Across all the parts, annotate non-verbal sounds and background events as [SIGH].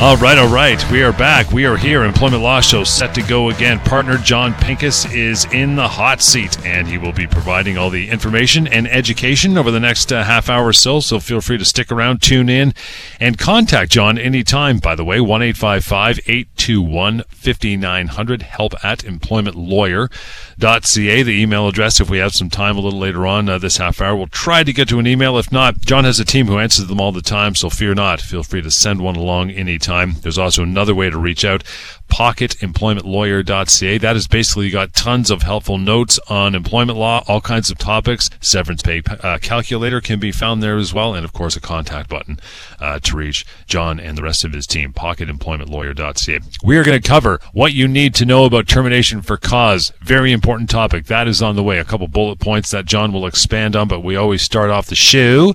All right, all right. We are back. We are here. Employment Law Show set to go again. Partner Jon Pinkus is in the hot seat, and he will be providing all the information and education over the next uh, half hour or so. So feel free to stick around, tune in, and contact John anytime. By the way, 1 821 5900, help at employmentlawyer.ca. The email address, if we have some time a little later on uh, this half hour, we'll try to get to an email. If not, John has a team who answers them all the time, so fear not. Feel free to send one along anytime time. There's also another way to reach out pocketemploymentlawyer.ca. That is basically got tons of helpful notes on employment law, all kinds of topics. Severance pay uh, calculator can be found there as well, and of course a contact button uh, to reach John and the rest of his team. Pocketemploymentlawyer.ca. We are going to cover what you need to know about termination for cause. Very important topic. That is on the way. A couple bullet points that John will expand on, but we always start off the show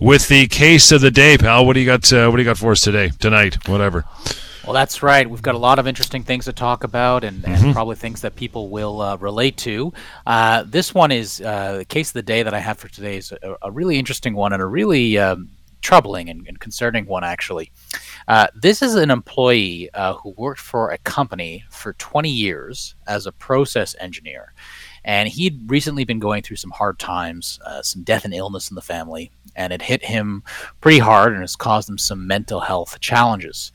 with the case of the day, pal. What do you got? Uh, what do you got for us today, tonight, whatever? Well, that's right. We've got a lot of interesting things to talk about and, and Mm-hmm. probably things that people will uh, relate to. Uh, this one is uh, the case of the day that I have for today is a, a really interesting one and a really um, troubling and, and concerning one, actually. Uh, this is an employee uh, who worked for a company for 20 years as a process engineer. And he'd recently been going through some hard times, uh, some death and illness in the family, and it hit him pretty hard and has caused him some mental health challenges.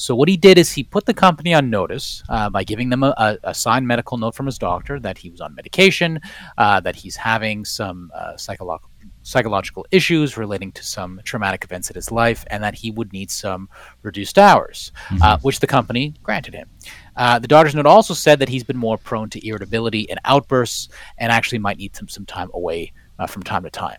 So what he did is he put the company on notice uh, by giving them a, a, a signed medical note from his doctor that he was on medication, uh, that he's having some uh, psycholo- psychological issues relating to some traumatic events in his life, and that he would need some reduced hours, uh, which the company granted him. Uh, the doctor's note also said that he's been more prone to irritability and outbursts, and actually might need some, some time away uh, from time to time.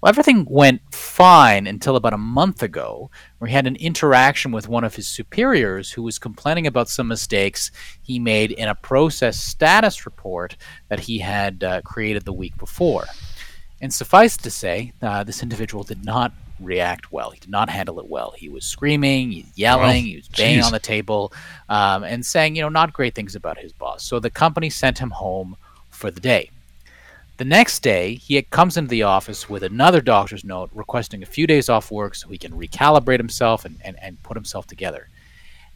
Well, everything went fine until about a month ago, where he had an interaction with one of his superiors who was complaining about some mistakes he made in a process status report that he had uh, created the week before. And suffice to say, uh, this individual did not react well. He did not handle it well. He was screaming, he was yelling, Wow. he was banging Jeez. on the table, um, and saying, you know, not great things about his boss. So the company sent him home for the day. The next day, he comes into the office with another doctor's note requesting a few days off work so he can recalibrate himself and, and, and put himself together.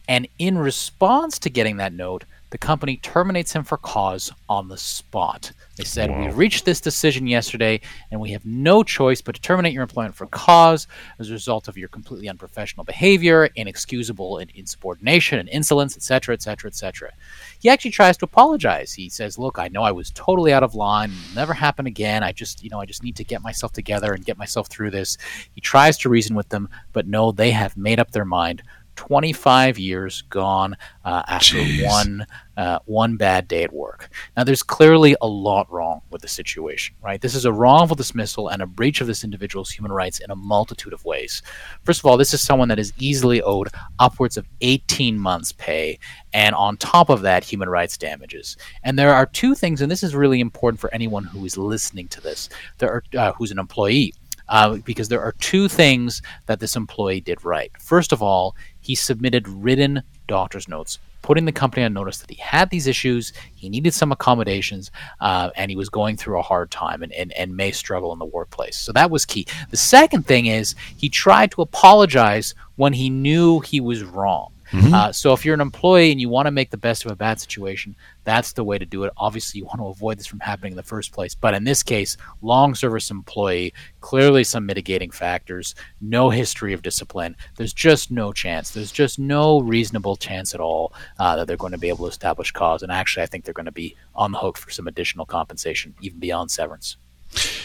And in response to getting that note, the company terminates him for cause on the spot. They said, We reached this decision yesterday, and we have no choice but to terminate your employment for cause as a result of your completely unprofessional behavior, inexcusable in- insubordination and insolence, etc., etc., etc. He actually tries to apologize. He says, Look, I know I was totally out of line, It'll never happen again. I just, you know, I just need to get myself together and get myself through this. He tries to reason with them, but no, they have made up their mind. 25 years gone uh, after Jeez. one uh, one bad day at work. Now, there's clearly a lot wrong with the situation, right? This is a wrongful dismissal and a breach of this individual's human rights in a multitude of ways. First of all, this is someone that is easily owed upwards of 18 months' pay, and on top of that, human rights damages. And there are two things, and this is really important for anyone who is listening to this, there are, uh, who's an employee uh, because there are two things that this employee did right. First of all, he submitted written doctor's notes, putting the company on notice that he had these issues, he needed some accommodations, uh, and he was going through a hard time and, and, and may struggle in the workplace. So that was key. The second thing is he tried to apologize when he knew he was wrong. Uh, so if you're an employee and you want to make the best of a bad situation, that's the way to do it. Obviously, you want to avoid this from happening in the first place. But in this case, long service employee, clearly some mitigating factors, no history of discipline. There's just no chance. There's just no reasonable chance at all uh, that they're going to be able to establish cause. And actually, I think they're going to be on the hook for some additional compensation, even beyond severance.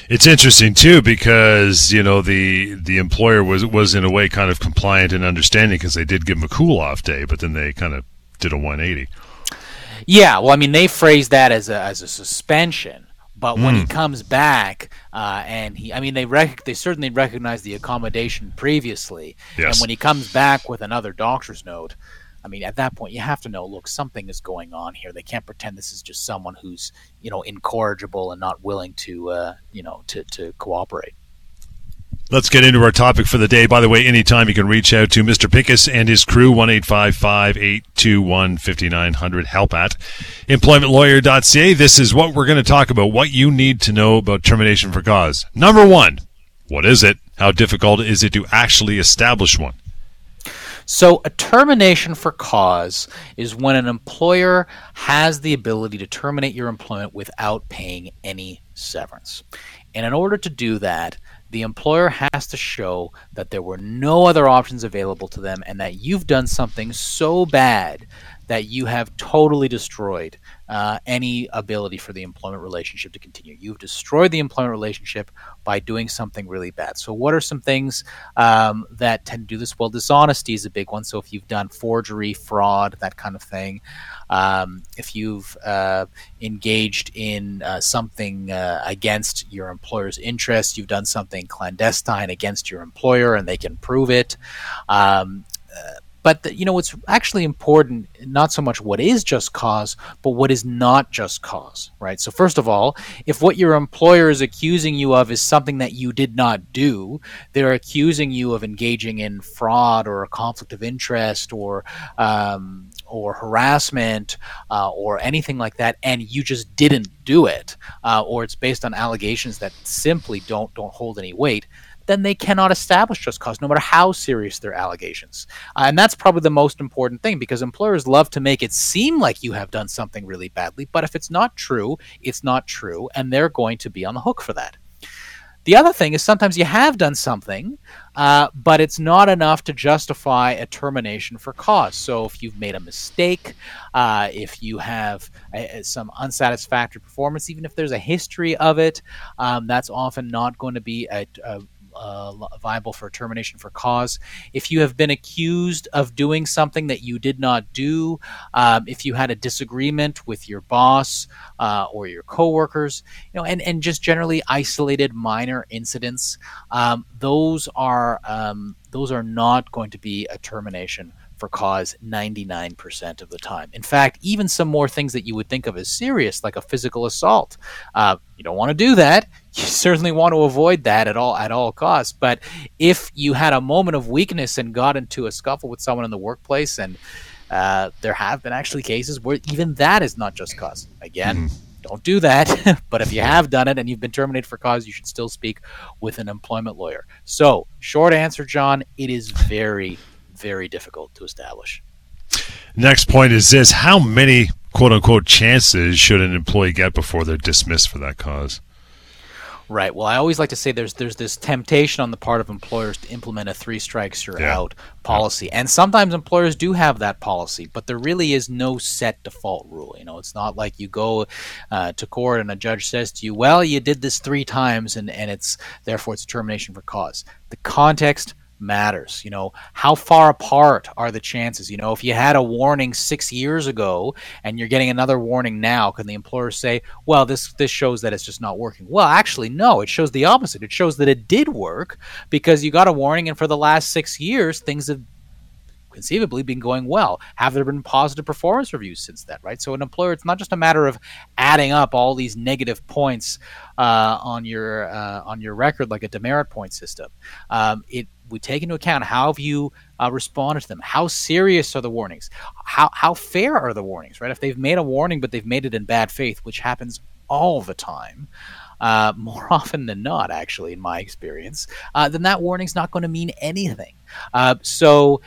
It's interesting too because you know the the employer was was in a way kind of compliant and understanding because they did give him a cool off day, but then they kind of did a 180. Yeah, well, I mean, they phrased that as a as a suspension, but when he comes back, uh, and he, I mean, they rec- they certainly recognize the accommodation previously, Yes. and when he comes back with another doctor's note, I mean, at that point, you have to know, look, something is going on here. They can't pretend this is just someone who's, you know, incorrigible and not willing to, uh, you know, to, to cooperate. Let's get into our topic for the day. By the way, anytime you can reach out to Mr. Pinkus and his crew, 1 821 5900, help at employmentlawyer.ca. This is what we're going to talk about what you need to know about termination for cause. Number one, what is it? How difficult is it to actually establish one? So, a termination for cause is when an employer has the ability to terminate your employment without paying any severance. And in order to do that, the employer has to show that there were no other options available to them and that you've done something so bad that you have totally destroyed uh, any ability for the employment relationship to continue. You've destroyed the employment relationship by doing something really bad. So, what are some things um, that tend to do this? Well, dishonesty is a big one. So, if you've done forgery, fraud, that kind of thing, um, if you've uh, engaged in uh, something uh, against your employer's interest, you've done something clandestine against your employer and they can prove it. Um, uh, but the, you know what's actually important, not so much what is just cause, but what is not just cause, right? So first of all, if what your employer is accusing you of is something that you did not do, they're accusing you of engaging in fraud or a conflict of interest or um, or harassment uh, or anything like that, and you just didn't do it, uh, or it's based on allegations that simply don't don't hold any weight then they cannot establish just cause, no matter how serious their allegations. Uh, and that's probably the most important thing because employers love to make it seem like you have done something really badly. But if it's not true, it's not true, and they're going to be on the hook for that. The other thing is sometimes you have done something, uh, but it's not enough to justify a termination for cause. So if you've made a mistake, uh, if you have a, some unsatisfactory performance, even if there's a history of it, um, that's often not going to be a, a uh, viable for termination for cause. If you have been accused of doing something that you did not do, um, if you had a disagreement with your boss uh, or your coworkers, you know, and, and just generally isolated minor incidents, um, those are um, those are not going to be a termination for cause 99% of the time. In fact, even some more things that you would think of as serious, like a physical assault, uh, you don't want to do that. [LAUGHS] You certainly want to avoid that at all at all costs. But if you had a moment of weakness and got into a scuffle with someone in the workplace, and uh, there have been actually cases where even that is not just cause. Again. Mm-hmm don't do that. [LAUGHS] but if you have done it and you've been terminated for cause, you should still speak with an employment lawyer. So, short answer, John, it is very, very difficult to establish. Next point is this how many quote unquote chances should an employee get before they're dismissed for that cause? Right. Well, I always like to say there's there's this temptation on the part of employers to implement a three strikes you're yeah. out policy, and sometimes employers do have that policy, but there really is no set default rule. You know, it's not like you go uh, to court and a judge says to you, "Well, you did this three times, and and it's therefore it's termination for cause." The context matters. You know, how far apart are the chances? You know, if you had a warning six years ago and you're getting another warning now, can the employer say, "Well, this this shows that it's just not working"? Well, actually, no. It shows the opposite. It shows that it did work because you got a warning, and for the last six years, things have conceivably been going well. Have there been positive performance reviews since then, right? So an employer, it's not just a matter of adding up all these negative points uh, on your uh, on your record like a demerit point system. Um, it we take into account how have you uh, responded to them? How serious are the warnings? How, how fair are the warnings right? If they've made a warning but they've made it in bad faith which happens all the time uh, more [LAUGHS] often than not actually in my experience uh, then that warning's not going to mean anything. Uh, so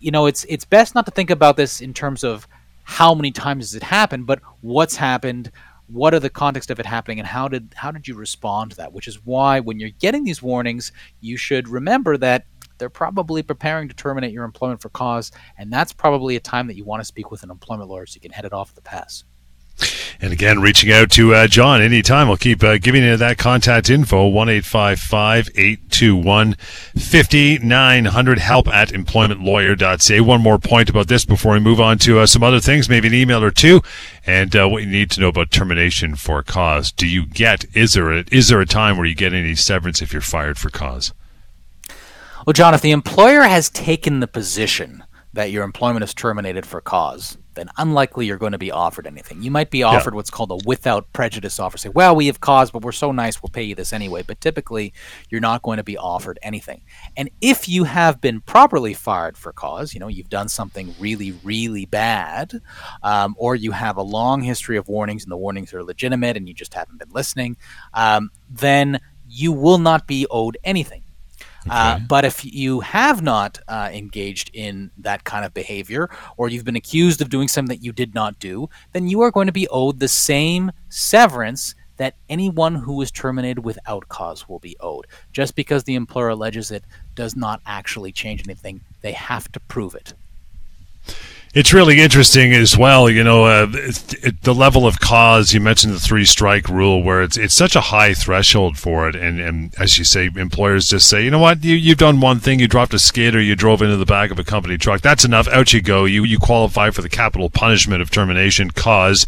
you know it's it's best not to think about this in terms of how many times has it happened but what's happened what are the context of it happening and how did how did you respond to that? Which is why when you're getting these warnings you should remember that they're probably preparing to terminate your employment for cause and that's probably a time that you want to speak with an employment lawyer so you can head it off the pass and again, reaching out to uh, John anytime. I'll keep uh, giving you that contact info, 1 821 5900, help at employmentlawyer.ca. One more point about this before we move on to uh, some other things, maybe an email or two, and uh, what you need to know about termination for cause. Do you get, is there, a, is there a time where you get any severance if you're fired for cause? Well, John, if the employer has taken the position that your employment is terminated for cause, then unlikely you're going to be offered anything. You might be offered yeah. what's called a without prejudice offer. Say, well, we have cause, but we're so nice, we'll pay you this anyway. But typically, you're not going to be offered anything. And if you have been properly fired for cause, you know, you've done something really, really bad, um, or you have a long history of warnings and the warnings are legitimate and you just haven't been listening, um, then you will not be owed anything. Uh, okay. Uh, but if you have not uh, engaged in that kind of behavior, or you've been accused of doing something that you did not do, then you are going to be owed the same severance that anyone who is terminated without cause will be owed. Just because the employer alleges it does not actually change anything, they have to prove it. It's really interesting as well. You know, uh, the level of cause. You mentioned the three strike rule, where it's it's such a high threshold for it, and, and as you say, employers just say, you know what, you you've done one thing, you dropped a skid, or you drove into the back of a company truck. That's enough. Out you go. You you qualify for the capital punishment of termination cause,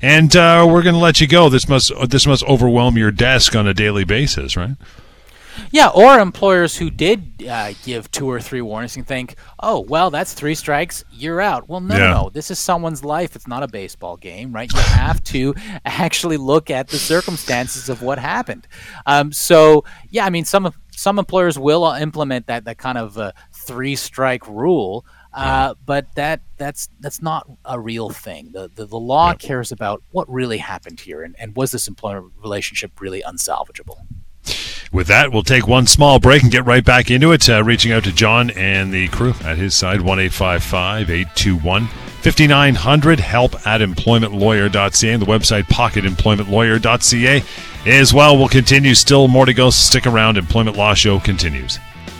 and uh, we're going to let you go. This must this must overwhelm your desk on a daily basis, right? Yeah, or employers who did uh, give two or three warnings and think, "Oh, well, that's three strikes, you're out." Well, no, yeah. no, this is someone's life. It's not a baseball game, right? You have to [LAUGHS] actually look at the circumstances of what happened. Um, so, yeah, I mean, some some employers will uh, implement that that kind of uh, three strike rule. Uh, but that that's that's not a real thing. The the, the law yep. cares about what really happened here, and, and was this employment relationship really unsalvageable? With that, we'll take one small break and get right back into it. Uh, reaching out to John and the crew at his side, 1 821 5900, help at employmentlawyer.ca, and the website pocketemploymentlawyer.ca as well. We'll continue. Still more to go. Stick around. Employment Law Show continues.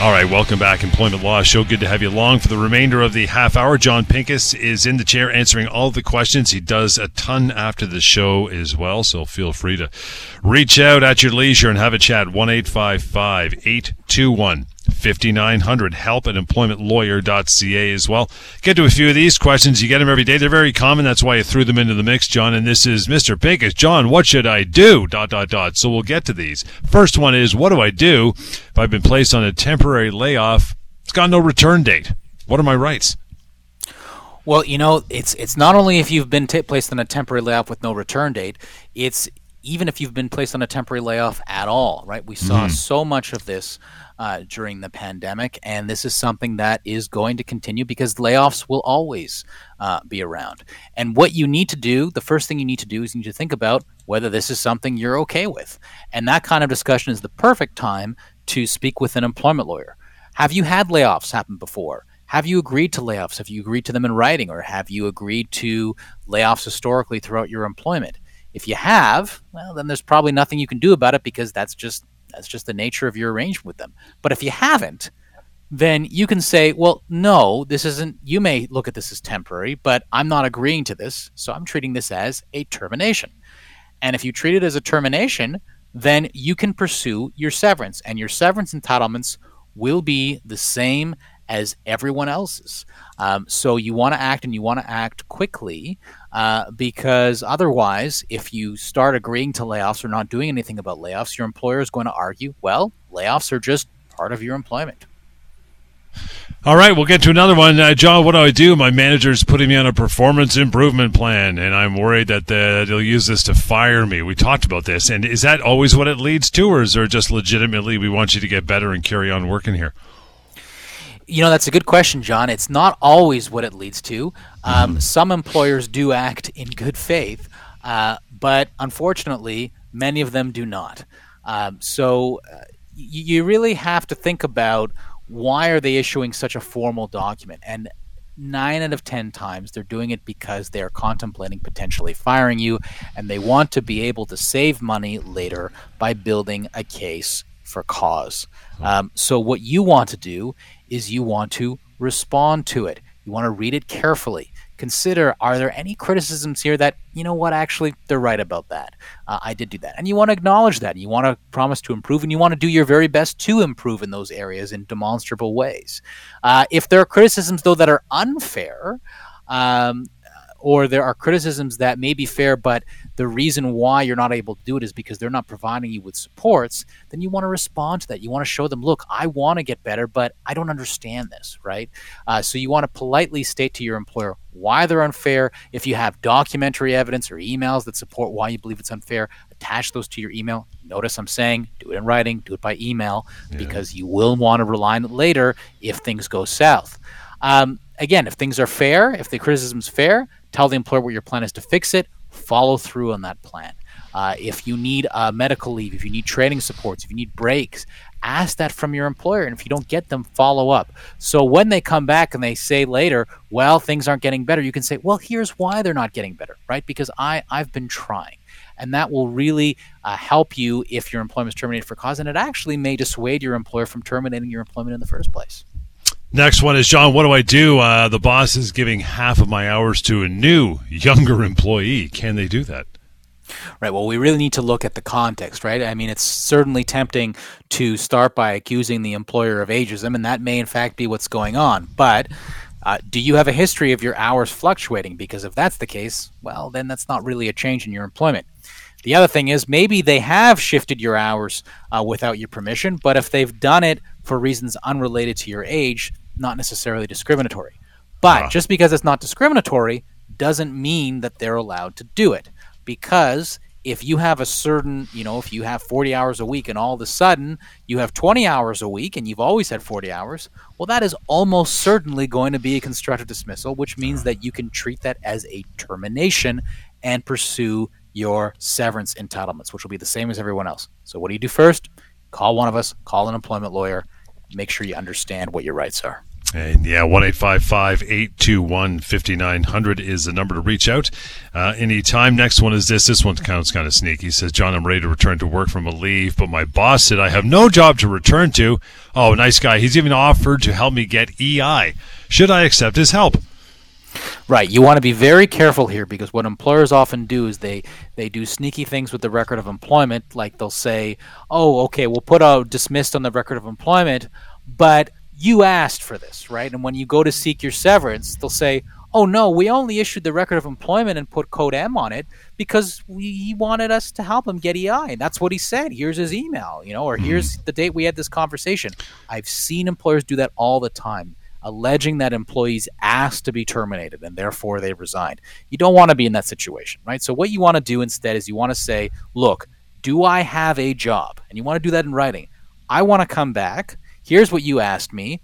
All right, welcome back, Employment Law Show. Good to have you along for the remainder of the half hour. Jon Pinkus is in the chair answering all the questions. He does a ton after the show as well, so feel free to reach out at your leisure and have a chat. 1 821 5900 help at employmentlawyer.ca as well. Get to a few of these questions. You get them every day. They're very common. That's why you threw them into the mix, John. And this is Mr. Pinkus. John, what should I do? Dot, dot, dot. So we'll get to these. First one is, what do I do if I've been placed on a temporary layoff? It's got no return date. What are my rights? Well, you know, it's it's not only if you've been t- placed on a temporary layoff with no return date, it's even if you've been placed on a temporary layoff at all, right? We saw mm. so much of this uh, during the pandemic, and this is something that is going to continue because layoffs will always uh, be around. And what you need to do, the first thing you need to do is you need to think about whether this is something you're okay with. And that kind of discussion is the perfect time to speak with an employment lawyer. Have you had layoffs happen before? Have you agreed to layoffs? Have you agreed to them in writing, or have you agreed to layoffs historically throughout your employment? If you have, well, then there's probably nothing you can do about it because that's just that's just the nature of your arrangement with them. But if you haven't, then you can say, well, no, this isn't, you may look at this as temporary, but I'm not agreeing to this, so I'm treating this as a termination. And if you treat it as a termination, then you can pursue your severance, and your severance entitlements will be the same as everyone else's. Um, so you want to act and you want to act quickly uh, because otherwise, if you start agreeing to layoffs or not doing anything about layoffs, your employer is going to argue, well, layoffs are just part of your employment. All right, we'll get to another one. Uh, John, what do I do? My manager's putting me on a performance improvement plan, and I'm worried that uh, they'll use this to fire me. We talked about this. And is that always what it leads to, or is there just legitimately we want you to get better and carry on working here? You know, that's a good question, John. It's not always what it leads to. Um, mm-hmm. Some employers do act in good faith, uh, but unfortunately, many of them do not. Um, so uh, you really have to think about why are they issuing such a formal document? And nine out of ten times they're doing it because they're contemplating potentially firing you and they want to be able to save money later by building a case for cause. Hmm. Um, so what you want to do is you want to respond to it. You want to read it carefully. Consider are there any criticisms here that, you know what, actually, they're right about that. Uh, I did do that. And you want to acknowledge that. You want to promise to improve, and you want to do your very best to improve in those areas in demonstrable ways. Uh, if there are criticisms, though, that are unfair, um, or there are criticisms that may be fair, but the reason why you're not able to do it is because they're not providing you with supports, then you want to respond to that. You want to show them, look, I want to get better, but I don't understand this, right? Uh, so you want to politely state to your employer why they're unfair. If you have documentary evidence or emails that support why you believe it's unfair, attach those to your email. Notice I'm saying do it in writing, do it by email, yeah. because you will want to rely on it later if things go south. Um, again, if things are fair, if the criticism is fair, tell the employer what your plan is to fix it, follow through on that plan. Uh, if you need uh, medical leave, if you need training supports, if you need breaks, ask that from your employer. And if you don't get them, follow up. So when they come back and they say later, well, things aren't getting better, you can say, well, here's why they're not getting better, right? Because I, I've been trying. And that will really uh, help you if your employment is terminated for cause. And it actually may dissuade your employer from terminating your employment in the first place. Next one is John. What do I do? Uh, the boss is giving half of my hours to a new, younger [LAUGHS] employee. Can they do that? Right. Well, we really need to look at the context, right? I mean, it's certainly tempting to start by accusing the employer of ageism, and that may in fact be what's going on. But uh, do you have a history of your hours fluctuating? Because if that's the case, well, then that's not really a change in your employment. The other thing is maybe they have shifted your hours uh, without your permission, but if they've done it for reasons unrelated to your age, not necessarily discriminatory. But ah. just because it's not discriminatory doesn't mean that they're allowed to do it. Because if you have a certain, you know, if you have 40 hours a week and all of a sudden you have 20 hours a week and you've always had 40 hours, well, that is almost certainly going to be a constructive dismissal, which means that you can treat that as a termination and pursue your severance entitlements, which will be the same as everyone else. So, what do you do first? Call one of us, call an employment lawyer, make sure you understand what your rights are. And yeah, 1 821 5900 is the number to reach out uh, anytime. Next one is this. This one sounds kind of sneaky. Says, John, I'm ready to return to work from a leave, but my boss said I have no job to return to. Oh, nice guy. He's even offered to help me get EI. Should I accept his help? Right. You want to be very careful here because what employers often do is they they do sneaky things with the record of employment. Like they'll say, "Oh, okay, we'll put a dismissed on the record of employment, but you asked for this, right? And when you go to seek your severance, they'll say, "Oh no, we only issued the record of employment and put code M on it because we, he wanted us to help him get EI." And that's what he said. Here's his email, you know, or here's mm-hmm. the date we had this conversation. I've seen employers do that all the time, alleging that employees asked to be terminated and therefore they resigned. You don't want to be in that situation, right? So what you want to do instead is you want to say, "Look, do I have a job?" And you want to do that in writing. I want to come back Here's what you asked me.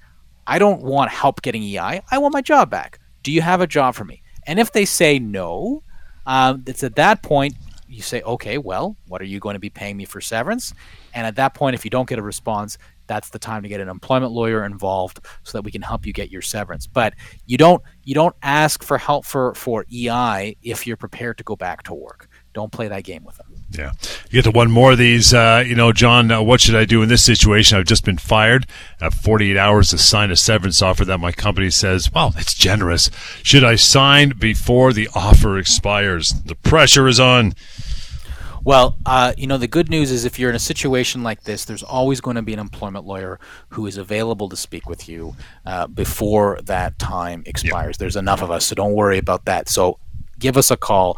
I don't want help getting EI. I want my job back. Do you have a job for me? And if they say no, um, it's at that point you say, okay, well, what are you going to be paying me for severance? And at that point, if you don't get a response, that's the time to get an employment lawyer involved so that we can help you get your severance. But you don't you don't ask for help for for EI if you're prepared to go back to work. Don't play that game with them. Yeah. You get to one more of these. Uh, you know, John, uh, what should I do in this situation? I've just been fired. I have 48 hours to sign a severance offer that my company says, well, that's generous. Should I sign before the offer expires? The pressure is on. Well, uh, you know, the good news is if you're in a situation like this, there's always going to be an employment lawyer who is available to speak with you uh, before that time expires. Yep. There's enough of us, so don't worry about that. So give us a call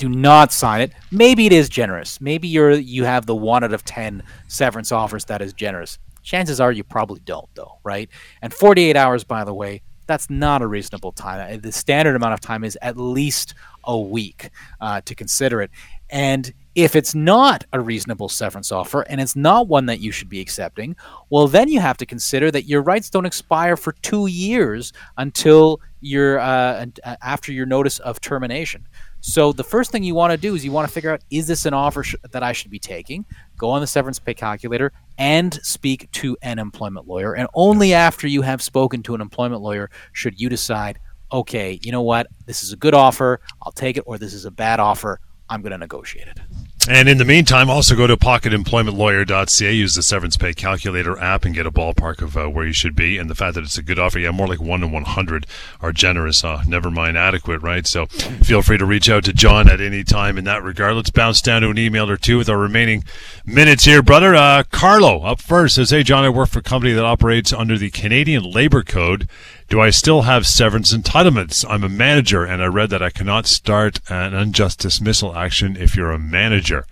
do not sign it. Maybe it is generous. Maybe you're you have the one out of ten severance offers that is generous. Chances are you probably don't, though, right? And 48 hours, by the way, that's not a reasonable time. Uh, the standard amount of time is at least a week uh, to consider it. And if it's not a reasonable severance offer and it's not one that you should be accepting, well, then you have to consider that your rights don't expire for two years until your uh, uh after your notice of termination. So the first thing you want to do is you want to figure out is this an offer sh- that I should be taking? Go on the severance pay calculator and speak to an employment lawyer. And only after you have spoken to an employment lawyer should you decide, okay, you know what, this is a good offer, I'll take it, or this is a bad offer, I'm going to negotiate it. And in the meantime, also go to pocketemploymentlawyer.ca, use the severance pay calculator app, and get a ballpark of uh, where you should be. And the fact that it's a good offer, yeah, more like 1 to 100 are generous, uh, never mind adequate, right? So feel free to reach out to John at any time in that regard. Let's bounce down to an email or two with our remaining minutes here, brother. Uh, Carlo up first says, Hey, John, I work for a company that operates under the Canadian Labor Code. Do I still have severance entitlements? I'm a manager, and I read that I cannot start an unjust dismissal action if you're a manager.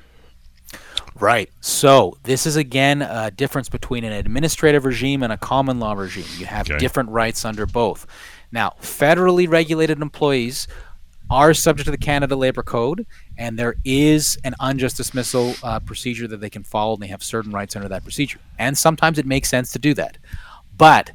Right. So this is again a difference between an administrative regime and a common law regime. You have okay. different rights under both. Now, federally regulated employees are subject to the Canada Labor Code, and there is an unjust dismissal uh, procedure that they can follow, and they have certain rights under that procedure. And sometimes it makes sense to do that. But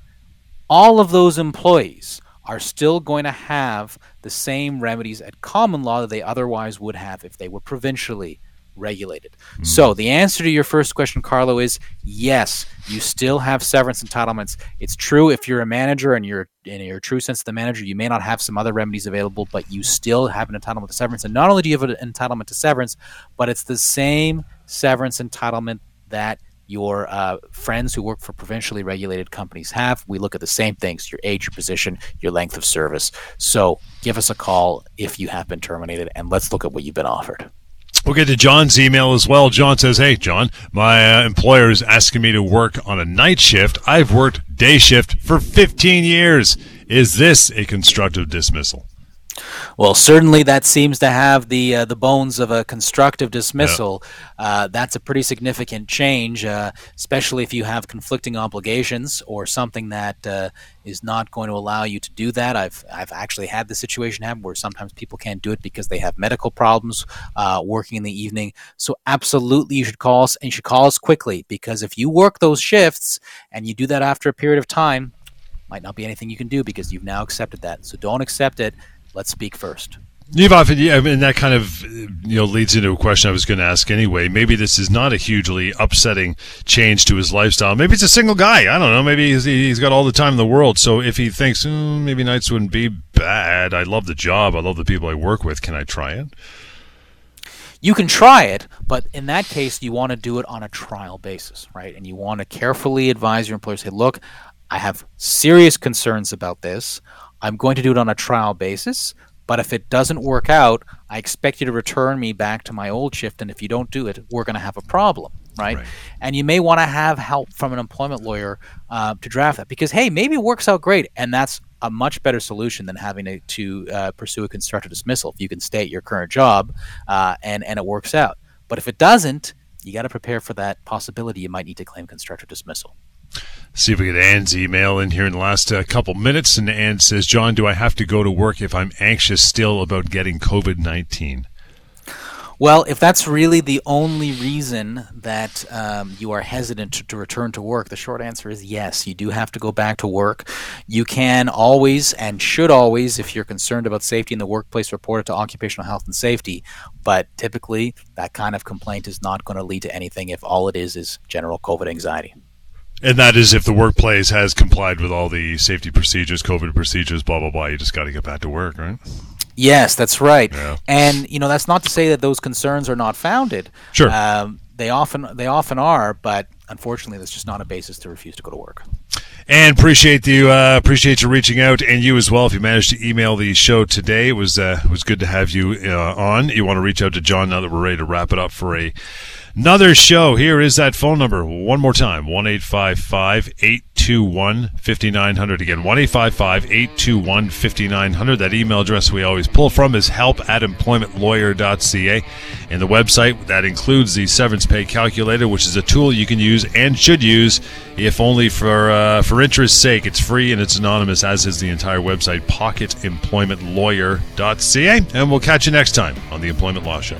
all of those employees are still going to have the same remedies at common law that they otherwise would have if they were provincially regulated. Mm. So the answer to your first question, Carlo, is yes, you still have severance entitlements. It's true if you're a manager and you're in your true sense of the manager, you may not have some other remedies available, but you still have an entitlement to severance. And not only do you have an entitlement to severance, but it's the same severance entitlement that your uh, friends who work for provincially regulated companies have. We look at the same things your age, your position, your length of service. So give us a call if you have been terminated, and let's look at what you've been offered. We'll get to John's email as well. John says, Hey, John, my uh, employer is asking me to work on a night shift. I've worked day shift for 15 years. Is this a constructive dismissal? Well, certainly that seems to have the uh, the bones of a constructive dismissal. Yeah. Uh, that's a pretty significant change, uh, especially if you have conflicting obligations or something that uh, is not going to allow you to do that. I've I've actually had the situation happen where sometimes people can't do it because they have medical problems uh, working in the evening. So absolutely, you should call us and you should call us quickly because if you work those shifts and you do that after a period of time, might not be anything you can do because you've now accepted that. So don't accept it let's speak first. You've often, yeah, I mean, that kind of you know leads into a question I was going to ask anyway. Maybe this is not a hugely upsetting change to his lifestyle. Maybe it's a single guy. I don't know. Maybe he's, he's got all the time in the world. So if he thinks mm, maybe nights wouldn't be bad, I love the job. I love the people I work with. Can I try it? You can try it, but in that case, you want to do it on a trial basis, right? And you want to carefully advise your employer. Say, look, I have serious concerns about this. I'm going to do it on a trial basis. But if it doesn't work out, I expect you to return me back to my old shift. And if you don't do it, we're going to have a problem. Right? right? And you may want to have help from an employment lawyer uh, to draft that because, hey, maybe it works out great. And that's a much better solution than having to, to uh, pursue a constructive dismissal if you can stay at your current job uh, and, and it works out. But if it doesn't, you got to prepare for that possibility you might need to claim constructive dismissal. See if we get Ann's email in here in the last uh, couple minutes. And Ann says, John, do I have to go to work if I'm anxious still about getting COVID 19? Well, if that's really the only reason that um, you are hesitant to, to, return to work, the short answer is yes. You do have to go back to work. You can always and should always, if you're concerned about safety in the workplace, report it to occupational health and safety. But typically, that kind of complaint is not going to lead to anything if all it is is general COVID anxiety. And that is if the workplace has complied with all the safety procedures, COVID procedures, blah blah blah. You just got to get back to work, right? Yes, that's right. Yeah. And you know that's not to say that those concerns are not founded. Sure. Um, they often they often are, but unfortunately, that's just not a basis to refuse to go to work. And appreciate you uh, appreciate you reaching out, and you as well. If you managed to email the show today, it was uh, it was good to have you uh, on. You want to reach out to John now that we're ready to wrap it up for a Another show. Here is that phone number. One more time. 1 821 5900. Again, 1 821 5900. That email address we always pull from is help at employmentlawyer.ca. And the website that includes the severance pay calculator, which is a tool you can use and should use, if only for, uh, for interest's sake. It's free and it's anonymous, as is the entire website, pocketemploymentlawyer.ca. And we'll catch you next time on the Employment Law Show.